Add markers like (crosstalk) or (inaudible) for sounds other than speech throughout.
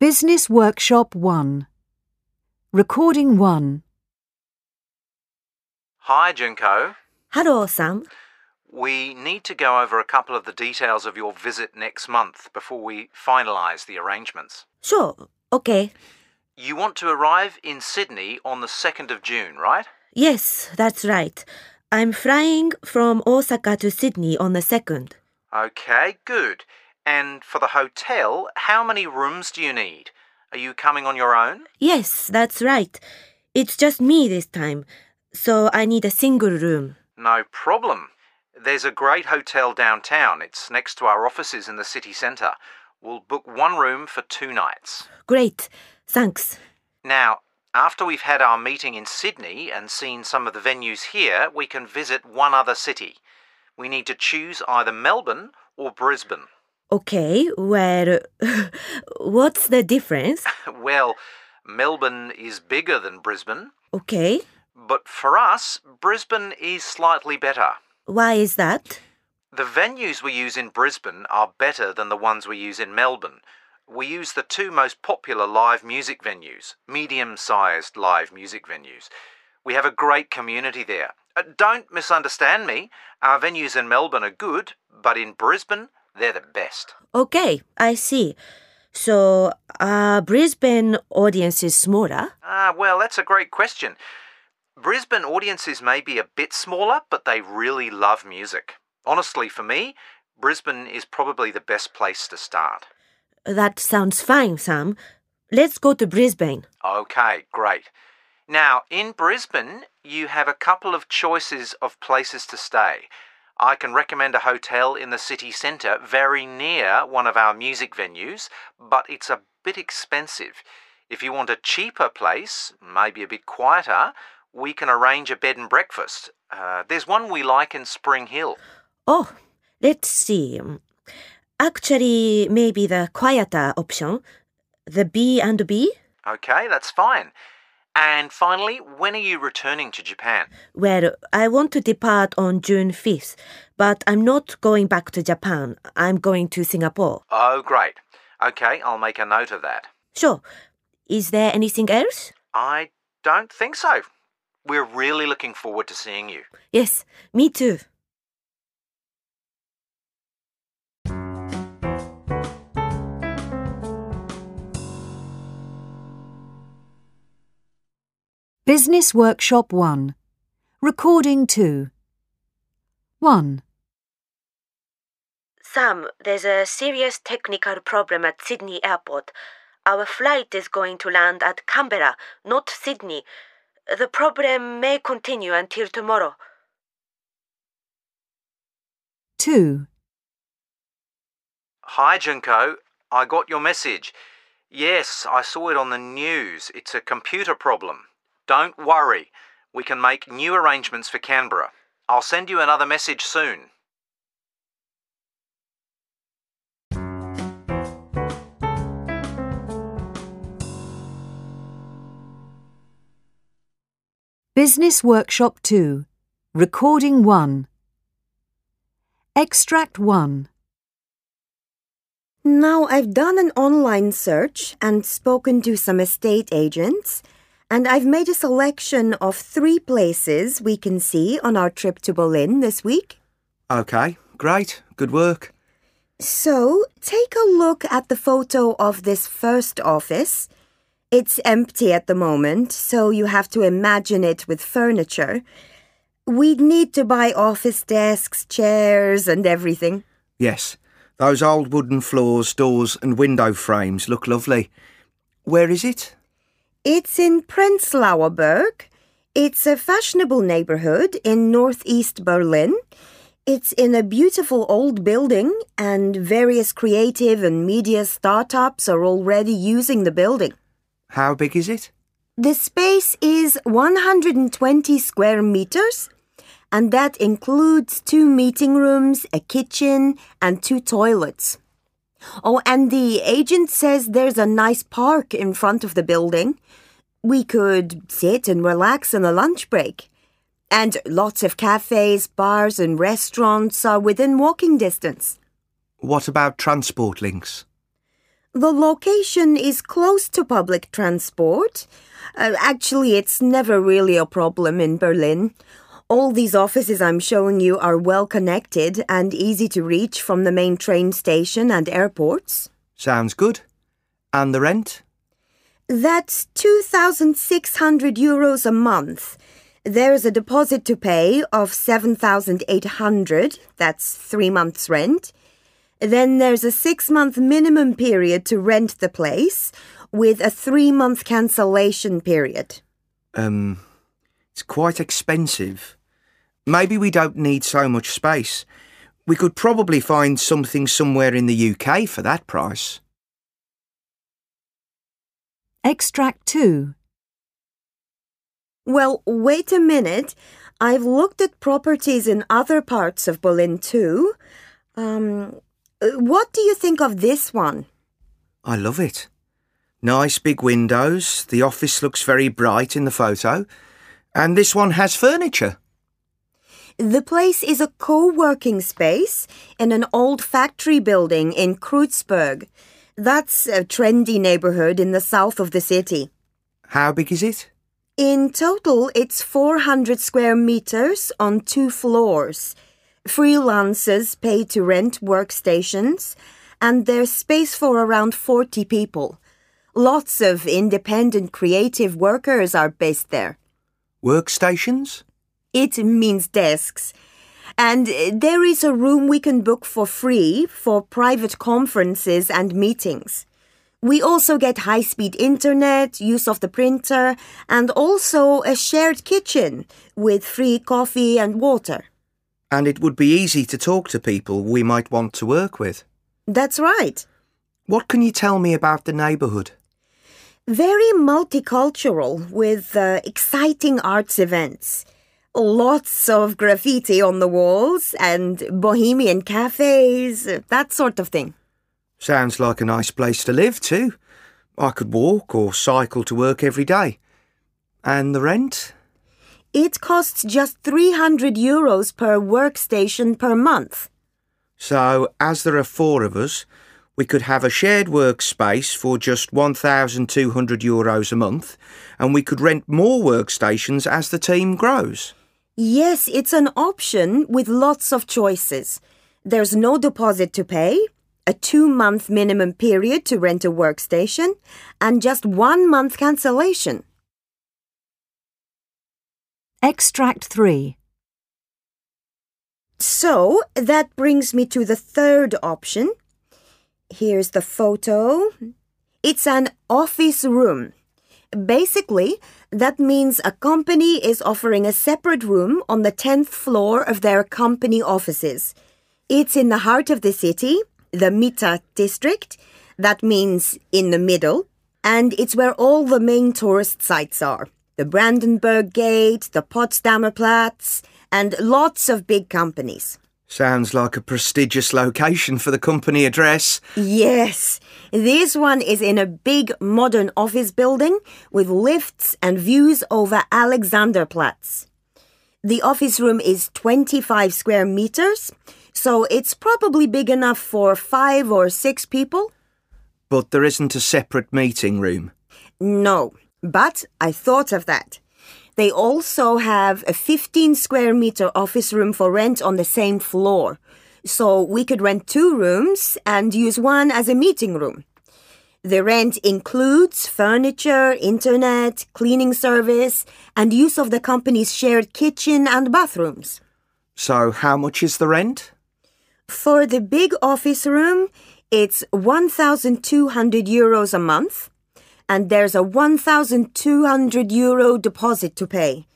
Business Workshop 1 Recording 1 Hi, Junko. Hello, Sam. We need to go over a couple of the details of your visit next month before we finalise the arrangements. Sure, okay. You want to arrive in Sydney on the 2nd of June, right? Yes, that's right. I'm flying from Osaka to Sydney on the 2nd. Okay, good. And for the hotel, how many rooms do you need? Are you coming on your own? Yes, that's right. It's just me this time, so I need a single room. No problem. There's a great hotel downtown. It's next to our offices in the city centre. We'll book one room for two nights. Great, thanks. Now, after we've had our meeting in Sydney and seen some of the venues here, we can visit one other city. We need to choose either Melbourne or Brisbane. Okay, well, (laughs) what's the difference? (laughs) Well, Melbourne is bigger than Brisbane, Okay, but for us, Brisbane is slightly better. why is that? The venues we use in Brisbane are better than the ones we use in Melbourne. We use the two most popular live music venues, medium sized live music venues. We have a great community there. Uh, don't misunderstand me. Our venues in Melbourne are good, but in Brisbane, they're the best. Okay, I see. So, uh, Brisbane audience is smaller? Ah, well, that's a great question. Brisbane audiences may be a bit smaller, but they really love music. Honestly, for me, Brisbane is probably the best place to start. That sounds fine, Sam. Let's go to Brisbane. Okay, great. Now, in Brisbane, you have a couple of choices of places to stay. I can recommend a hotel in the city centre very near one of our music venues, but it's a bit expensive. If you want a cheaper place, maybe a bit quieter, we can arrange a bed and breakfast. Uh, there's one we like in Spring Hill. Oh, let's see. Actually, maybe the quieter option, the B and B. Okay, that's fine. And finally, when are you returning to Japan? Well, I want to depart on June 5th, but I'm not going back to Japan. I'm going to Singapore. Oh, great. Okay, I'll make a note of that. Sure. Is there anything else? I don't think so. We're really looking forward to seeing you. Yes, me too. Business Workshop 1 Recording 2 1. Sam, there's a serious technical problem at Sydney Airport. Our flight is going to land at Canberra, not Sydney. The problem may continue until tomorrow. 2. Hi, Junko. I got your message. Yes, I saw it on the news. It's a computer problem. Don't worry. We can make new arrangements for Canberra. I'll send you another message soon. Business Workshop 2 Recording 1 Extract 1 Now I've done an online search and spoken to some estate agents, and I've made a selection of three places we can see on our trip to Berlin this week. Okay, great. Good work. So take a look at the photo of this first office. It's empty at the moment, so you have to imagine it with furniture. We'd need to buy office desks, chairs, and everything. Yes, those old wooden floors, doors, and window frames look lovely. Where is it? It's in Prenzlauer Berg. It's a fashionable neighborhood in northeast Berlin. It's in a beautiful old building, and various creative and media startups are already using the building. How big is it? The space is 120 square meters, and that includes two meeting rooms, a kitchen, and two toilets. Oh, and the agent says there's a nice park in front of the building. We could sit and relax on a lunch break. And lots of cafes, bars, and restaurants are within walking distance. What about transport links? The location is close to public transport. Uh, actually, it's never really a problem in Berlin. All these offices I'm showing you are well connected and easy to reach from the main train station and airports. Sounds good. And the rent? That's 2,600 euros a month. There's a deposit to pay of 7,800. That's three months' rent. Then there's a six month minimum period to rent the place with a three month cancellation period. Um, it's quite expensive. Maybe we don't need so much space. We could probably find something somewhere in the UK for that price. Extract 2. Well, wait a minute. I've looked at properties in other parts of Berlin too. Um, what do you think of this one? I love it. Nice big windows. The office looks very bright in the photo. And this one has furniture. The place is a co-working space in an old factory building in Kreuzberg. That's a trendy neighborhood in the south of the city. How big is it? In total, it's 400 square meters on two floors. Freelancers pay to rent workstations, and there's space for around 40 people. Lots of independent creative workers are based there. Workstations? It means desks. And there is a room we can book for free for private conferences and meetings. We also get high speed internet, use of the printer, and also a shared kitchen with free coffee and water. And it would be easy to talk to people we might want to work with. That's right. What can you tell me about the neighbourhood? Very multicultural with uh, exciting arts events. Lots of graffiti on the walls and bohemian cafes, that sort of thing. Sounds like a nice place to live, too. I could walk or cycle to work every day. And the rent? It costs just 300 euros per workstation per month. So, as there are four of us, we could have a shared workspace for just 1,200 euros a month, and we could rent more workstations as the team grows. Yes, it's an option with lots of choices. There's no deposit to pay, a two month minimum period to rent a workstation, and just one month cancellation. Extract 3. So that brings me to the third option. Here's the photo. It's an office room. Basically, that means a company is offering a separate room on the 10th floor of their company offices. It's in the heart of the city, the Mitte district. That means in the middle. And it's where all the main tourist sites are the Brandenburg Gate, the Potsdamer Platz, and lots of big companies. Sounds like a prestigious location for the company address. Yes, this one is in a big modern office building with lifts and views over Alexanderplatz. The office room is 25 square meters, so it's probably big enough for five or six people. But there isn't a separate meeting room. No, but I thought of that. They also have a 15 square meter office room for rent on the same floor. So we could rent two rooms and use one as a meeting room. The rent includes furniture, internet, cleaning service, and use of the company's shared kitchen and bathrooms. So, how much is the rent? For the big office room, it's 1,200 euros a month and there's a 1,200 euro deposit to pay.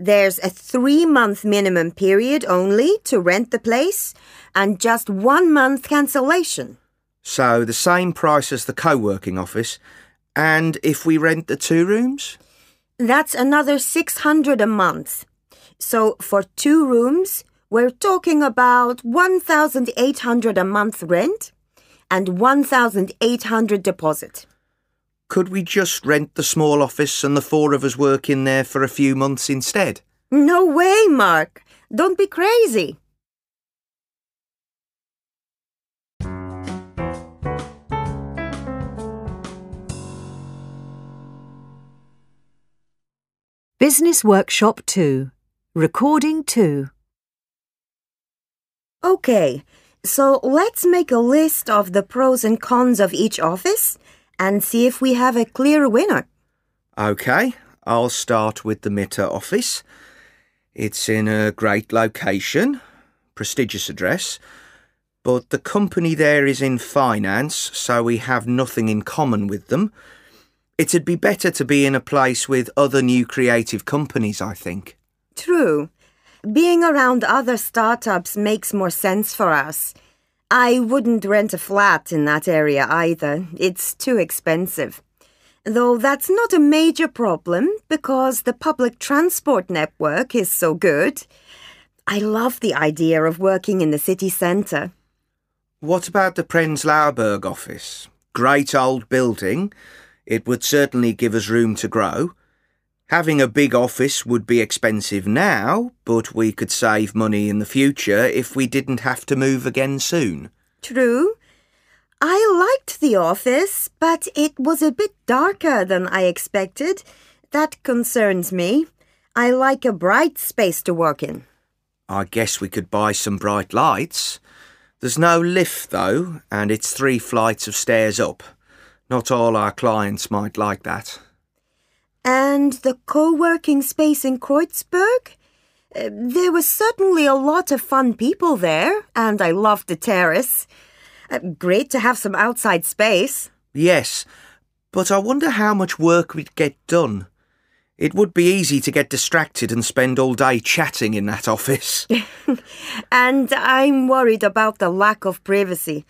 There's a three month minimum period only to rent the place and just one month cancellation. So, the same price as the co working office. And if we rent the two rooms? That's another 600 a month. So, for two rooms, we're talking about 1,800 a month rent and 1,800 deposit. Could we just rent the small office and the four of us work in there for a few months instead? No way, Mark. Don't be crazy. Business Workshop 2 Recording 2 Okay, so let's make a list of the pros and cons of each office and see if we have a clear winner. OK, I'll start with the Mitte office. It's in a great location, prestigious address, but the company there is in finance, so we have nothing in common with them. It'd be better to be in a place with other new creative companies, I think. True. Being around other startups makes more sense for us. I wouldn't rent a flat in that area either. It's too expensive. Though that's not a major problem because the public transport network is so good. I love the idea of working in the city centre. What about the Prenzlauer Berg office? Great old building. It would certainly give us room to grow. Having a big office would be expensive now, but we could save money in the future if we didn't have to move again soon. True. I liked the office, but it was a bit darker than I expected. That concerns me. I like a bright space to work in. I guess we could buy some bright lights. There's no lift though, and it's three flights of stairs up. Not all our clients might like that. And the co-working space in Kreuzberg? Uh, there was certainly a lot of fun people there, and I loved the terrace. Uh, great to have some outside space. Yes, but I wonder how much work we'd get done. It would be easy to get distracted and spend all day chatting in that office. (laughs) and I'm worried about the lack of privacy.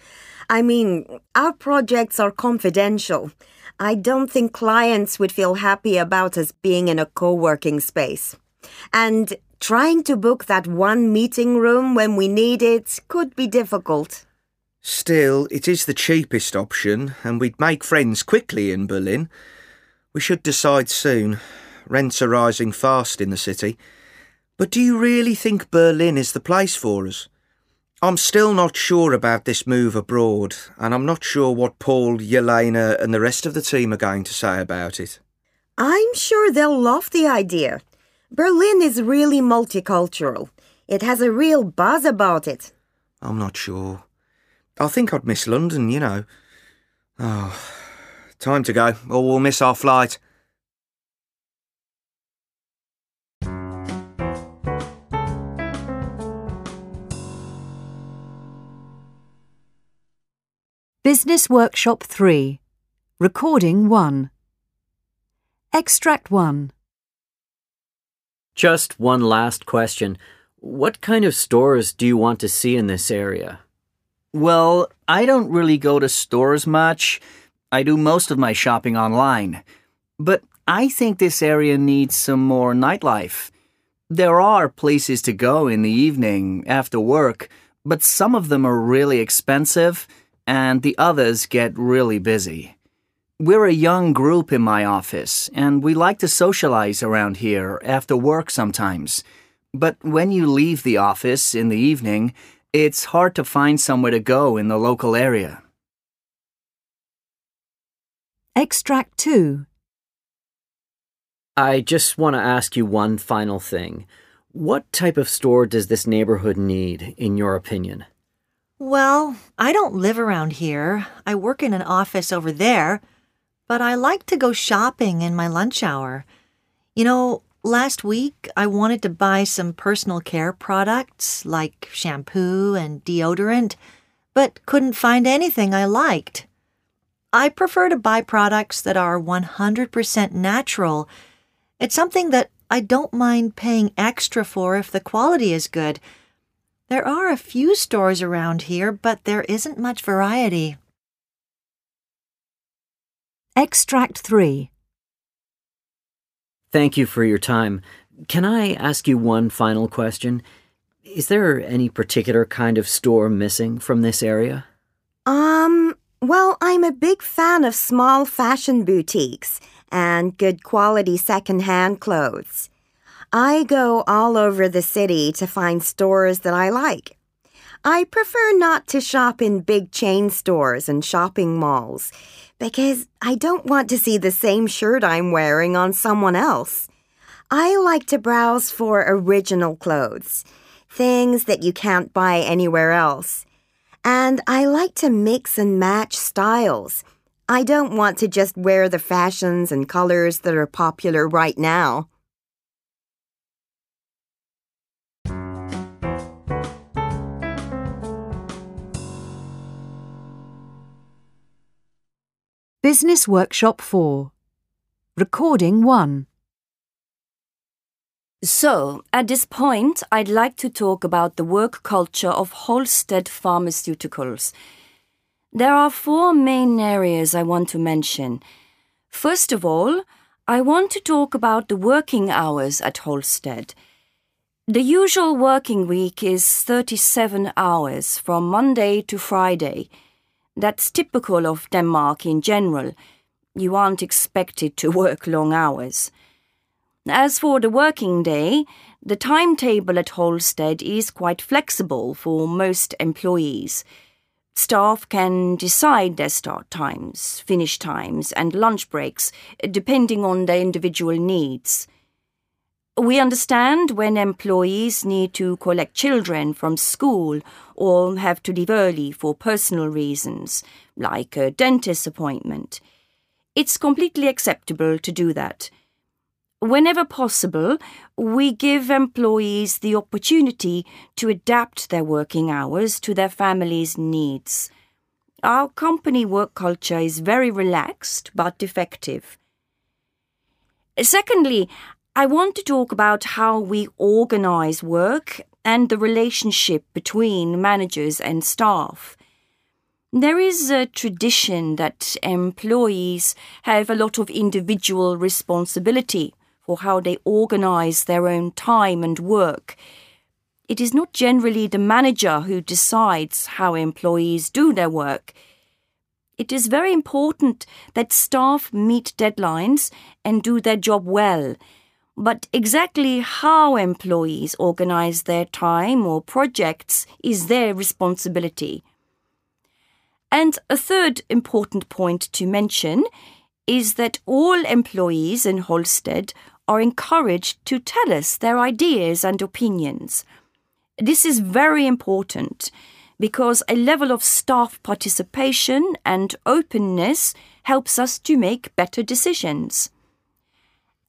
I mean, our projects are confidential. I don't think clients would feel happy about us being in a co working space. And trying to book that one meeting room when we need it could be difficult. Still, it is the cheapest option, and we'd make friends quickly in Berlin. We should decide soon. Rents are rising fast in the city. But do you really think Berlin is the place for us? I'm still not sure about this move abroad, and I'm not sure what Paul, Yelena, and the rest of the team are going to say about it. I'm sure they'll love the idea. Berlin is really multicultural. It has a real buzz about it. I'm not sure. I think I'd miss London, you know. Oh, time to go, or we'll miss our flight. Business Workshop 3. Recording 1. Extract 1. Just one last question. What kind of stores do you want to see in this area? Well, I don't really go to stores much. I do most of my shopping online. But I think this area needs some more nightlife. There are places to go in the evening after work, but some of them are really expensive and the others get really busy. We're a young group in my office, and we like to socialize around here after work sometimes. But when you leave the office in the evening, it's hard to find somewhere to go in the local area. Extract 2. I just want to ask you one final thing. What type of store does this neighborhood need, in your opinion? Well, I don't live around here. I work in an office over there, but I like to go shopping in my lunch hour. You know, last week I wanted to buy some personal care products like shampoo and deodorant, but couldn't find anything I liked. I prefer to buy products that are 100% natural. It's something that I don't mind paying extra for if the quality is good there are a few stores around here, but there isn't much variety. Extract 3. Thank you for your time. Can I ask you one final question? Is there any particular kind of store missing from this area? Um, well, I'm a big fan of small fashion boutiques and good quality second-hand clothes. I go all over the city to find stores that I like. I prefer not to shop in big chain stores and shopping malls because I don't want to see the same shirt I'm wearing on someone else. I like to browse for original clothes, things that you can't buy anywhere else. And I like to mix and match styles. I don't want to just wear the fashions and colors that are popular right now. Business Workshop 4. Recording 1. So, at this point, I'd like to talk about the work culture of Holsted Pharmaceuticals. There are four main areas I want to mention. First of all, I want to talk about the working hours at Holsted. The usual working week is 37 hours from Monday to Friday. That's typical of Denmark in general. You aren't expected to work long hours. As for the working day, the timetable at Holsted is quite flexible for most employees. Staff can decide their start times, finish times, and lunch breaks depending on their individual needs. We understand when employees need to collect children from school or have to leave early for personal reasons, like a dentist appointment. It's completely acceptable to do that. Whenever possible, we give employees the opportunity to adapt their working hours to their family's needs. Our company work culture is very relaxed but effective. Secondly, I want to talk about how we organize work and the relationship between managers and staff. There is a tradition that employees have a lot of individual responsibility for how they organize their own time and work. It is not generally the manager who decides how employees do their work. It is very important that staff meet deadlines and do their job well but exactly how employees organize their time or projects is their responsibility. And a third important point to mention is that all employees in Holsted are encouraged to tell us their ideas and opinions. This is very important because a level of staff participation and openness helps us to make better decisions.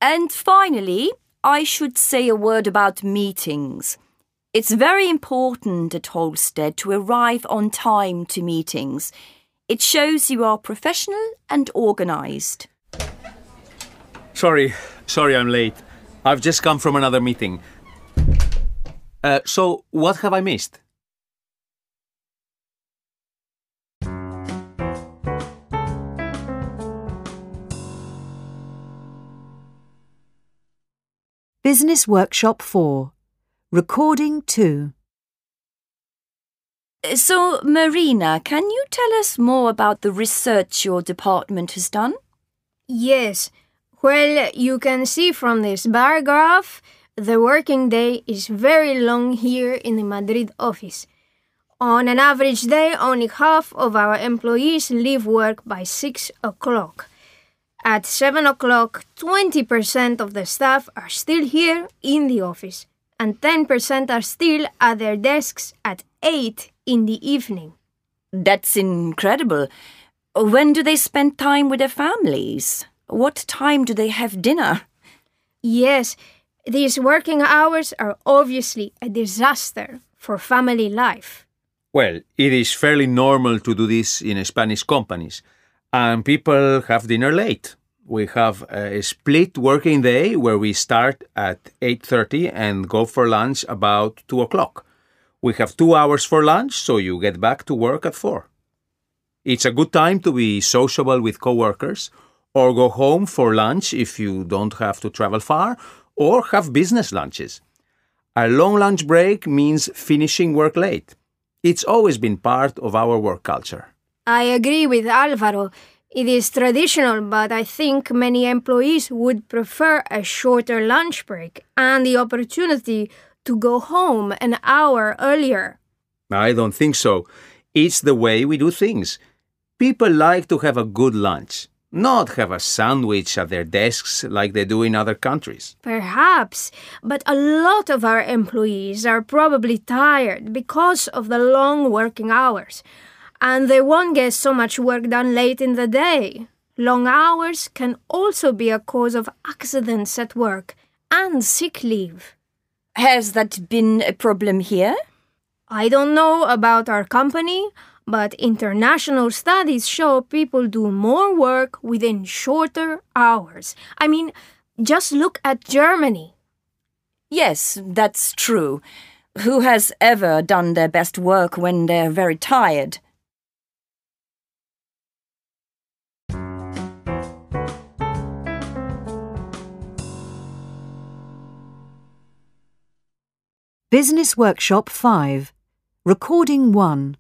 And finally, I should say a word about meetings. It's very important at Holsted to arrive on time to meetings. It shows you are professional and organised. Sorry, sorry I'm late. I've just come from another meeting. Uh, so, what have I missed? Business Workshop 4. Recording 2. So, Marina, can you tell us more about the research your department has done? Yes. Well, you can see from this bar graph, the working day is very long here in the Madrid office. On an average day, only half of our employees leave work by 6 o'clock. At 7 o'clock, 20% of the staff are still here in the office, and 10% are still at their desks at 8 in the evening. That's incredible. When do they spend time with their families? What time do they have dinner? Yes, these working hours are obviously a disaster for family life. Well, it is fairly normal to do this in Spanish companies, and people have dinner late. We have a split working day where we start at 8:30 and go for lunch about 2 o'clock. We have two hours for lunch, so you get back to work at 4. It's a good time to be sociable with coworkers, or go home for lunch if you don't have to travel far, or have business lunches. A long lunch break means finishing work late. It's always been part of our work culture. I agree with Alvaro. It is traditional, but I think many employees would prefer a shorter lunch break and the opportunity to go home an hour earlier. I don't think so. It's the way we do things. People like to have a good lunch. not have a sandwich at their desks like they do in other countries. Perhaps, but a lot of our employees are probably tired because of the long working hours, and they won't get so much work done late in the day. Long hours can also be a cause of accidents at work and sick leave. Has that been a problem here? I don't know about our company, but international studies show people do more work within shorter hours. I mean, just look at Germany. Yes, that's true. Who has ever done their best work when they're very tired? Business Workshop 5. Recording 1.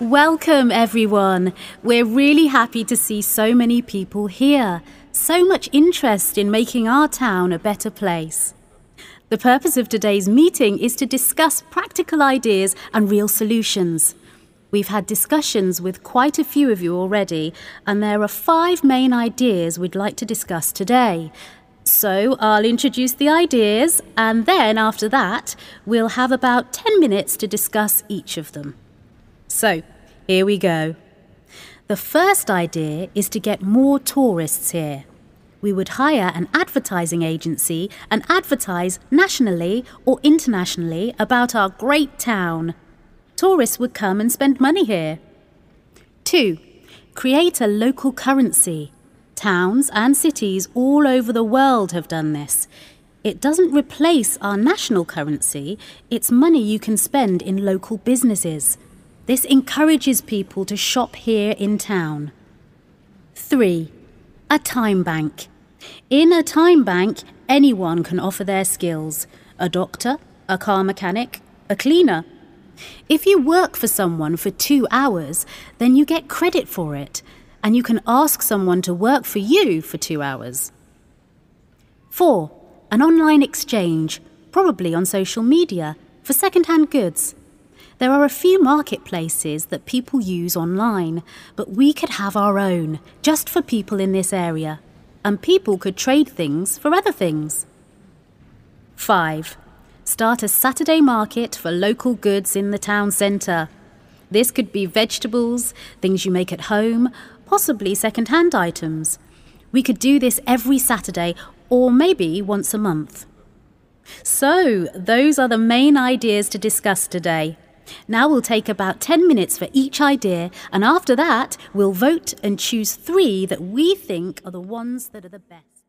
Welcome, everyone. We're really happy to see so many people here. So much interest in making our town a better place. The purpose of today's meeting is to discuss practical ideas and real solutions. We've had discussions with quite a few of you already, and there are five main ideas we'd like to discuss today. So I'll introduce the ideas, and then after that, we'll have about 10 minutes to discuss each of them. So, here we go. The first idea is to get more tourists here. We would hire an advertising agency and advertise nationally or internationally about our great town. Tourists would come and spend money here. 2. Create a local currency. Towns and cities all over the world have done this. It doesn't replace our national currency, it's money you can spend in local businesses. This encourages people to shop here in town. 3. A time bank. In a time bank, anyone can offer their skills a doctor, a car mechanic, a cleaner. If you work for someone for two hours, then you get credit for it, and you can ask someone to work for you for two hours. 4. An online exchange, probably on social media, for second hand goods. There are a few marketplaces that people use online, but we could have our own, just for people in this area, and people could trade things for other things. 5. Start a Saturday market for local goods in the town centre. This could be vegetables, things you make at home, possibly second hand items. We could do this every Saturday or maybe once a month. So, those are the main ideas to discuss today. Now we'll take about 10 minutes for each idea, and after that, we'll vote and choose three that we think are the ones that are the best.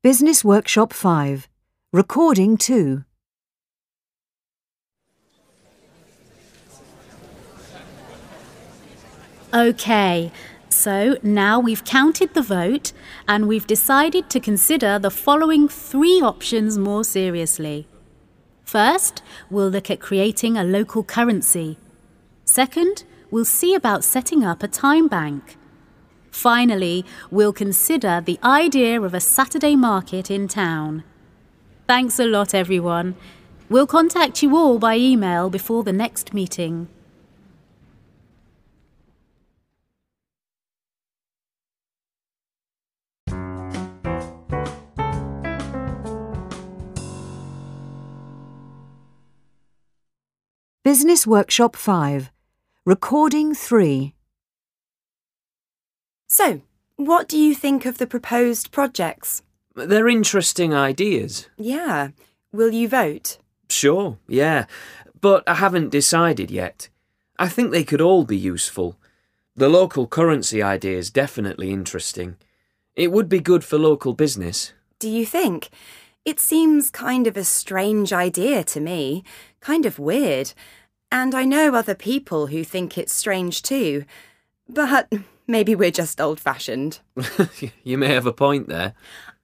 Business Workshop 5. Recording 2. Okay, so now we've counted the vote and we've decided to consider the following three options more seriously. First, we'll look at creating a local currency. Second, we'll see about setting up a time bank. Finally, we'll consider the idea of a Saturday market in town. Thanks a lot, everyone. We'll contact you all by email before the next meeting. Business Workshop 5. Recording 3. So, what do you think of the proposed projects? They're interesting ideas. Yeah. Will you vote? Sure, yeah. But I haven't decided yet. I think they could all be useful. The local currency idea is definitely interesting. It would be good for local business. Do you think? It seems kind of a strange idea to me, kind of weird. And I know other people who think it's strange too. But maybe we're just old fashioned. (laughs) you may have a point there.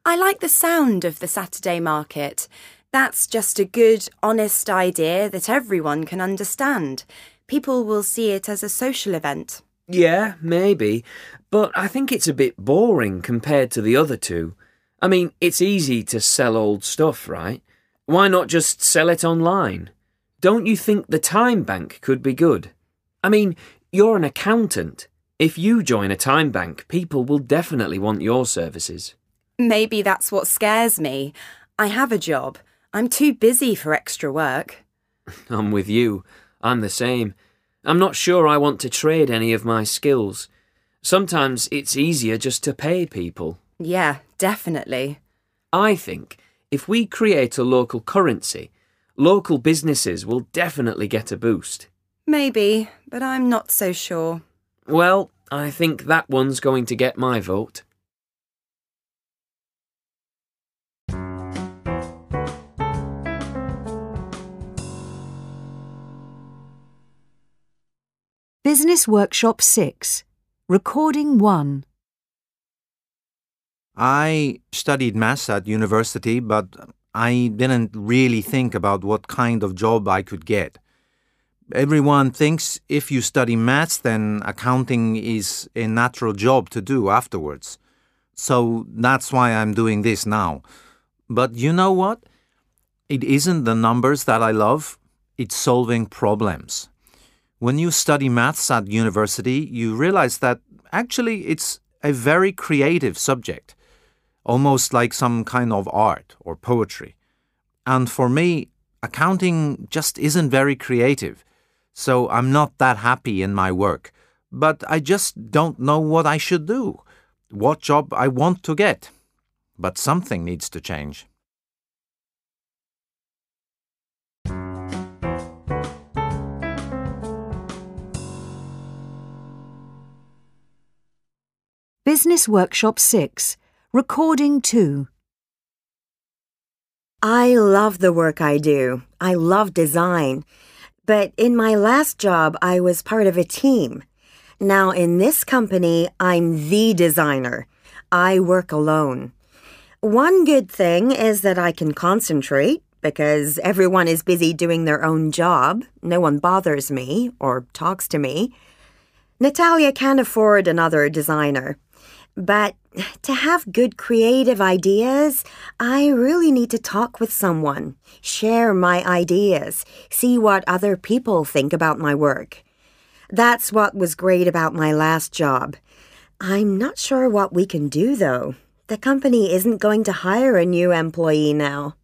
I like the sound of the Saturday market. That's just a good, honest idea that everyone can understand. People will see it as a social event. Yeah, maybe. But I think it's a bit boring compared to the other two. I mean, it's easy to sell old stuff, right? Why not just sell it online? Don't you think the time bank could be good? I mean, you're an accountant. If you join a time bank, people will definitely want your services. Maybe that's what scares me. I have a job. I'm too busy for extra work. (laughs) I'm with you. I'm the same. I'm not sure I want to trade any of my skills. Sometimes it's easier just to pay people. Yeah, definitely. I think if we create a local currency, local businesses will definitely get a boost. Maybe, but I'm not so sure. Well, I think that one's going to get my vote. Business Workshop 6, Recording 1. I studied maths at university, but I didn't really think about what kind of job I could get. Everyone thinks if you study maths, then accounting is a natural job to do afterwards. So that's why I'm doing this now. But you know what? It isn't the numbers that I love, it's solving problems. When you study maths at university, you realize that actually it's a very creative subject, almost like some kind of art or poetry. And for me, accounting just isn't very creative, so I'm not that happy in my work. But I just don't know what I should do, what job I want to get. But something needs to change. Business Workshop 6, Recording 2. I love the work I do. I love design. But in my last job, I was part of a team. Now, in this company, I'm the designer. I work alone. One good thing is that I can concentrate because everyone is busy doing their own job. No one bothers me or talks to me. Natalia can't afford another designer. But to have good creative ideas, I really need to talk with someone, share my ideas, see what other people think about my work. That's what was great about my last job. I'm not sure what we can do, though. The company isn't going to hire a new employee now.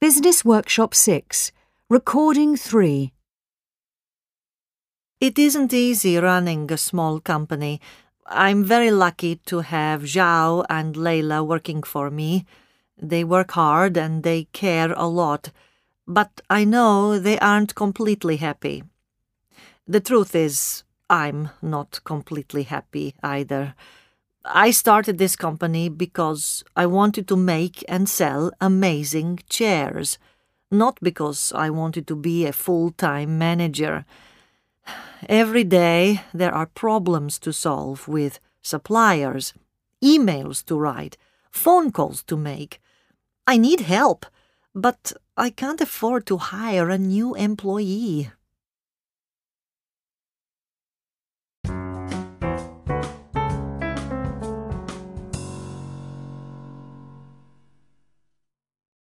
Business Workshop 6, Recording 3. It isn't easy running a small company. I'm very lucky to have Zhao and Leila working for me. They work hard and they care a lot, but I know they aren't completely happy. The truth is, I'm not completely happy either. I started this company because I wanted to make and sell amazing chairs, not because I wanted to be a full time manager. Every day there are problems to solve with suppliers, emails to write, phone calls to make. I need help, but I can't afford to hire a new employee.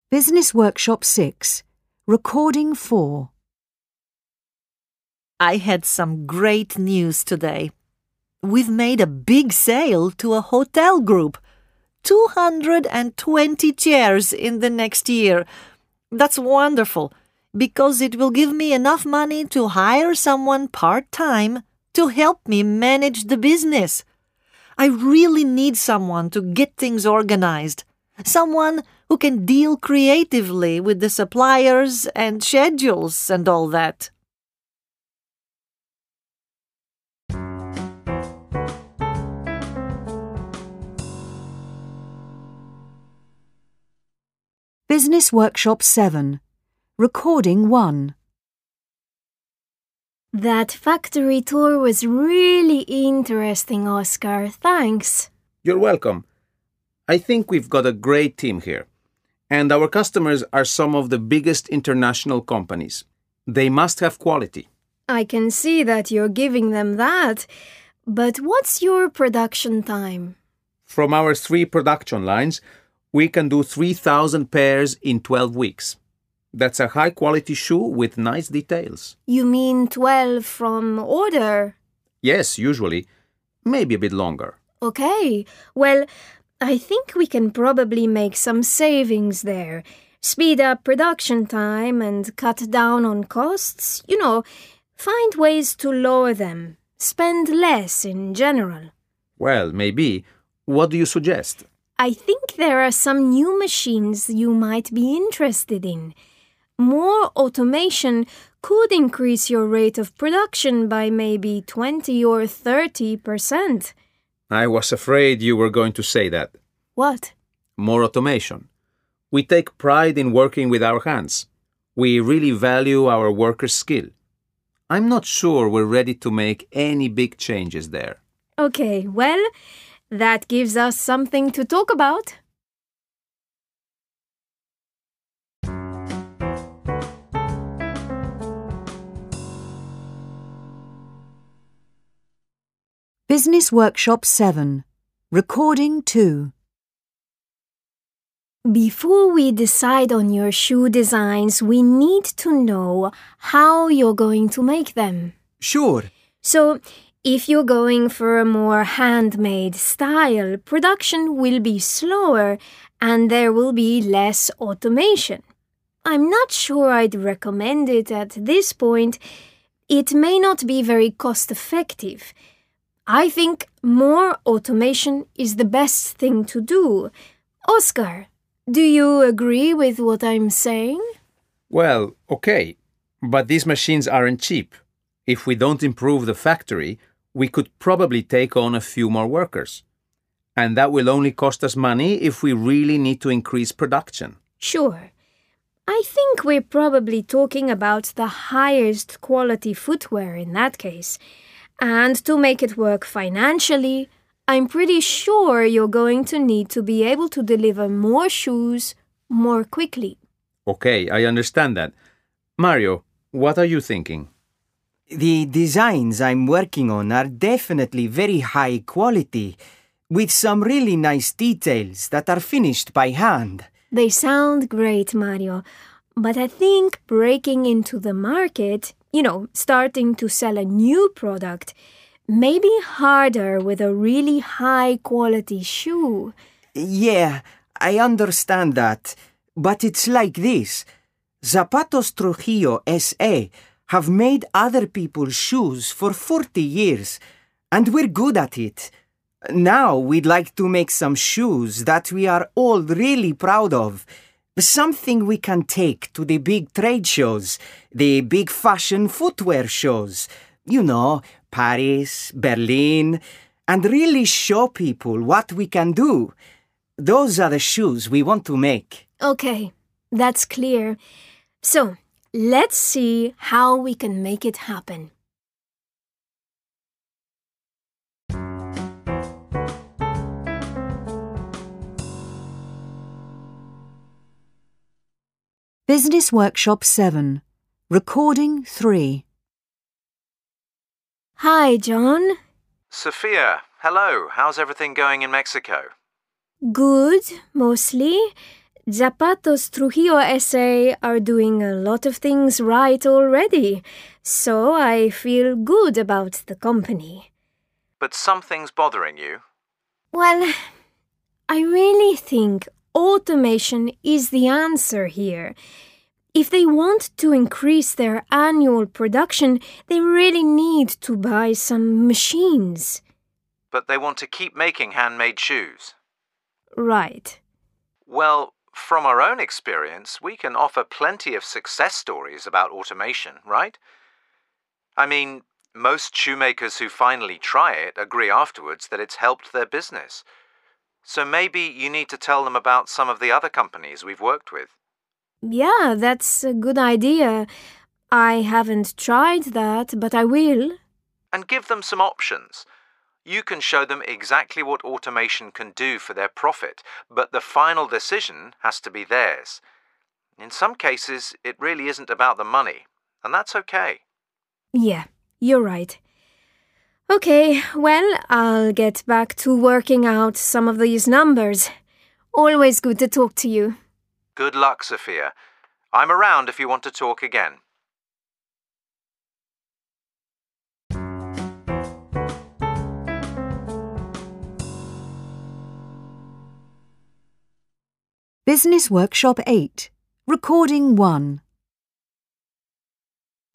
Business Workshop 6, Recording 4. I had some great news today. We've made a big sale to a hotel group. 220 chairs in the next year. That's wonderful because it will give me enough money to hire someone part time to help me manage the business. I really need someone to get things organized. Someone who can deal creatively with the suppliers and schedules and all that. Business Workshop 7, Recording 1. That factory tour was really interesting, Oscar. Thanks. You're welcome. I think we've got a great team here. And our customers are some of the biggest international companies. They must have quality. I can see that you're giving them that. But what's your production time? From our three production lines, we can do 3,000 pairs in 12 weeks. That's a high quality shoe with nice details. You mean 12 from order? Yes, usually. Maybe a bit longer. Okay. Well, I think we can probably make some savings there. Speed up production time and cut down on costs. You know, find ways to lower them. Spend less in general. Well, maybe. What do you suggest? I think there are some new machines you might be interested in. More automation could increase your rate of production by maybe 20 or 30 percent. I was afraid you were going to say that. What? More automation. We take pride in working with our hands. We really value our workers' skill. I'm not sure we're ready to make any big changes there. Okay, well, that gives us something to talk about. Business Workshop 7. Recording 2. Before we decide on your shoe designs, we need to know how you're going to make them. Sure. So, if you're going for a more handmade style, production will be slower and there will be less automation. I'm not sure I'd recommend it at this point. It may not be very cost effective. I think more automation is the best thing to do. Oscar, do you agree with what I'm saying? Well, okay. But these machines aren't cheap. If we don't improve the factory, we could probably take on a few more workers. And that will only cost us money if we really need to increase production. Sure. I think we're probably talking about the highest quality footwear in that case. And to make it work financially, I'm pretty sure you're going to need to be able to deliver more shoes more quickly. Okay, I understand that. Mario, what are you thinking? The designs I'm working on are definitely very high quality, with some really nice details that are finished by hand. They sound great, Mario, but I think breaking into the market, you know, starting to sell a new product, may be harder with a really high quality shoe. Yeah, I understand that, but it's like this. Zapatos Trujillo S.A. have made other people's shoes for 40 years, and we're good at it. Now we'd like to make some shoes that we are all really proud of. Something we can take to the big trade shows, the big fashion footwear shows. You know, Paris, Berlin, and really show people what we can do. Those are the shoes we want to make. Okay, that's clear. So, let's see how we can make it happen. Business Workshop 7. Recording 3. Hi, John. Sophia, hello. How's everything going in Mexico? Good, mostly. Zapatos Trujillo SA are doing a lot of things right already, so I feel good about the company. But something's bothering you. Well, I really think automation is the answer here. If they want to increase their annual production, they really need to buy some machines. But they want to keep making handmade shoes. Right. Well, from our own experience, we can offer plenty of success stories about automation, right? I mean, most shoemakers who finally try it agree afterwards that it's helped their business. So maybe you need to tell them about some of the other companies we've worked with. Yeah, that's a good idea. I haven't tried that, but I will. And give them some options. You can show them exactly what automation can do for their profit, but the final decision has to be theirs. In some cases, it really isn't about the money, and that's okay. Yeah, you're right. Okay, well, I'll get back to working out some of these numbers. Always good to talk to you. Good luck, Sophia. I'm around if you want to talk again. Business Workshop 8. Recording 1.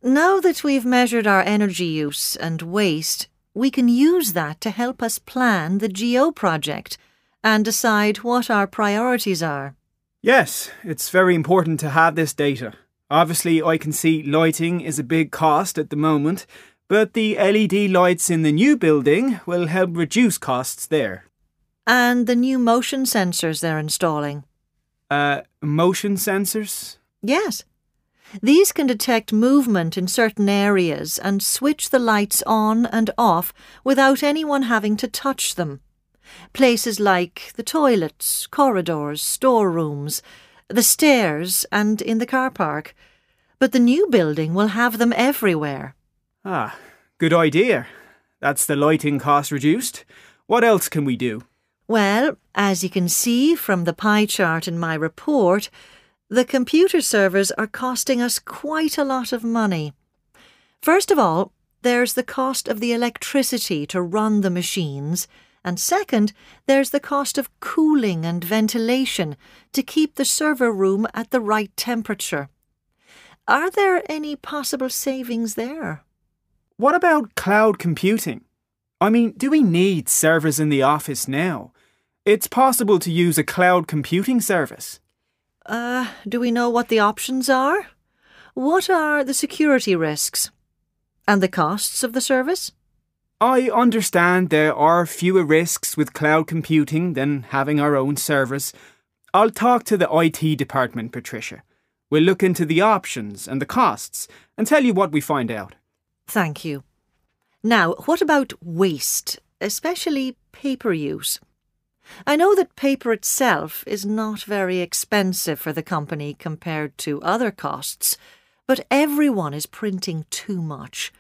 Now that we've measured our energy use and waste, we can use that to help us plan the GEO project and decide what our priorities are. Yes, it's very important to have this data. Obviously, I can see lighting is a big cost at the moment, but the LED lights in the new building will help reduce costs there. And the new motion sensors they're installing. Uh, motion sensors? Yes. These can detect movement in certain areas and switch the lights on and off without anyone having to touch them. Places like the toilets, corridors, storerooms, the stairs, and in the car park. But the new building will have them everywhere. Ah, good idea. That's the lighting cost reduced. What else can we do? Well, as you can see from the pie chart in my report, the computer servers are costing us quite a lot of money. First of all, there's the cost of the electricity to run the machines, and second, there's the cost of cooling and ventilation to keep the server room at the right temperature. Are there any possible savings there? What about cloud computing? I mean, do we need servers in the office now? It's possible to use a cloud computing service. Uh, do we know what the options are? What are the security risks? And the costs of the service? I understand there are fewer risks with cloud computing than having our own servers. I'll talk to the IT department, Patricia. We'll look into the options and the costs and tell you what we find out. Thank you. Now, what about waste, especially paper use? I know that paper itself is not very expensive for the company compared to other costs, but everyone is printing too much.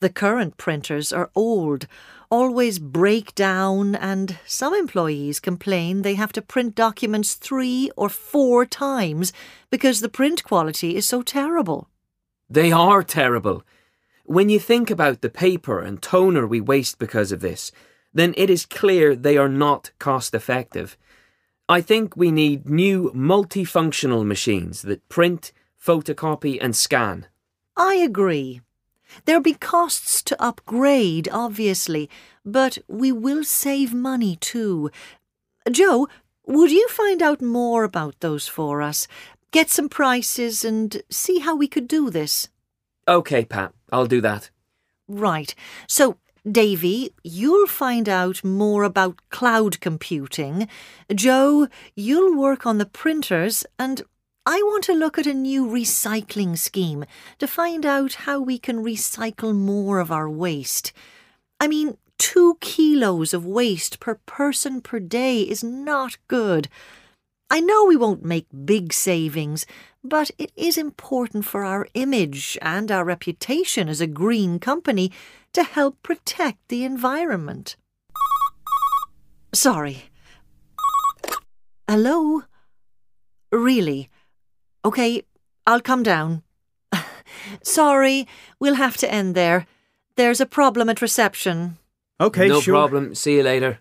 The current printers are old, always break down, and some employees complain they have to print documents three or four times because the print quality is so terrible. They are terrible. When you think about the paper and toner we waste because of this, then it is clear they are not cost effective. I think we need new multifunctional machines that print, photocopy, and scan. I agree. There'll be costs to upgrade, obviously, but we will save money too. Joe, would you find out more about those for us? Get some prices and see how we could do this. OK, Pat, I'll do that. Right. So, Davy, you'll find out more about cloud computing. Joe, you'll work on the printers, and I want to look at a new recycling scheme to find out how we can recycle more of our waste. I mean, two kilos of waste per person per day is not good. I know we won't make big savings, but it is important for our image and our reputation as a green company to help protect the environment. Sorry. Hello? Really? OK, I'll come down. (laughs) Sorry, we'll have to end there. There's a problem at reception. OK, no sure. problem. See you later.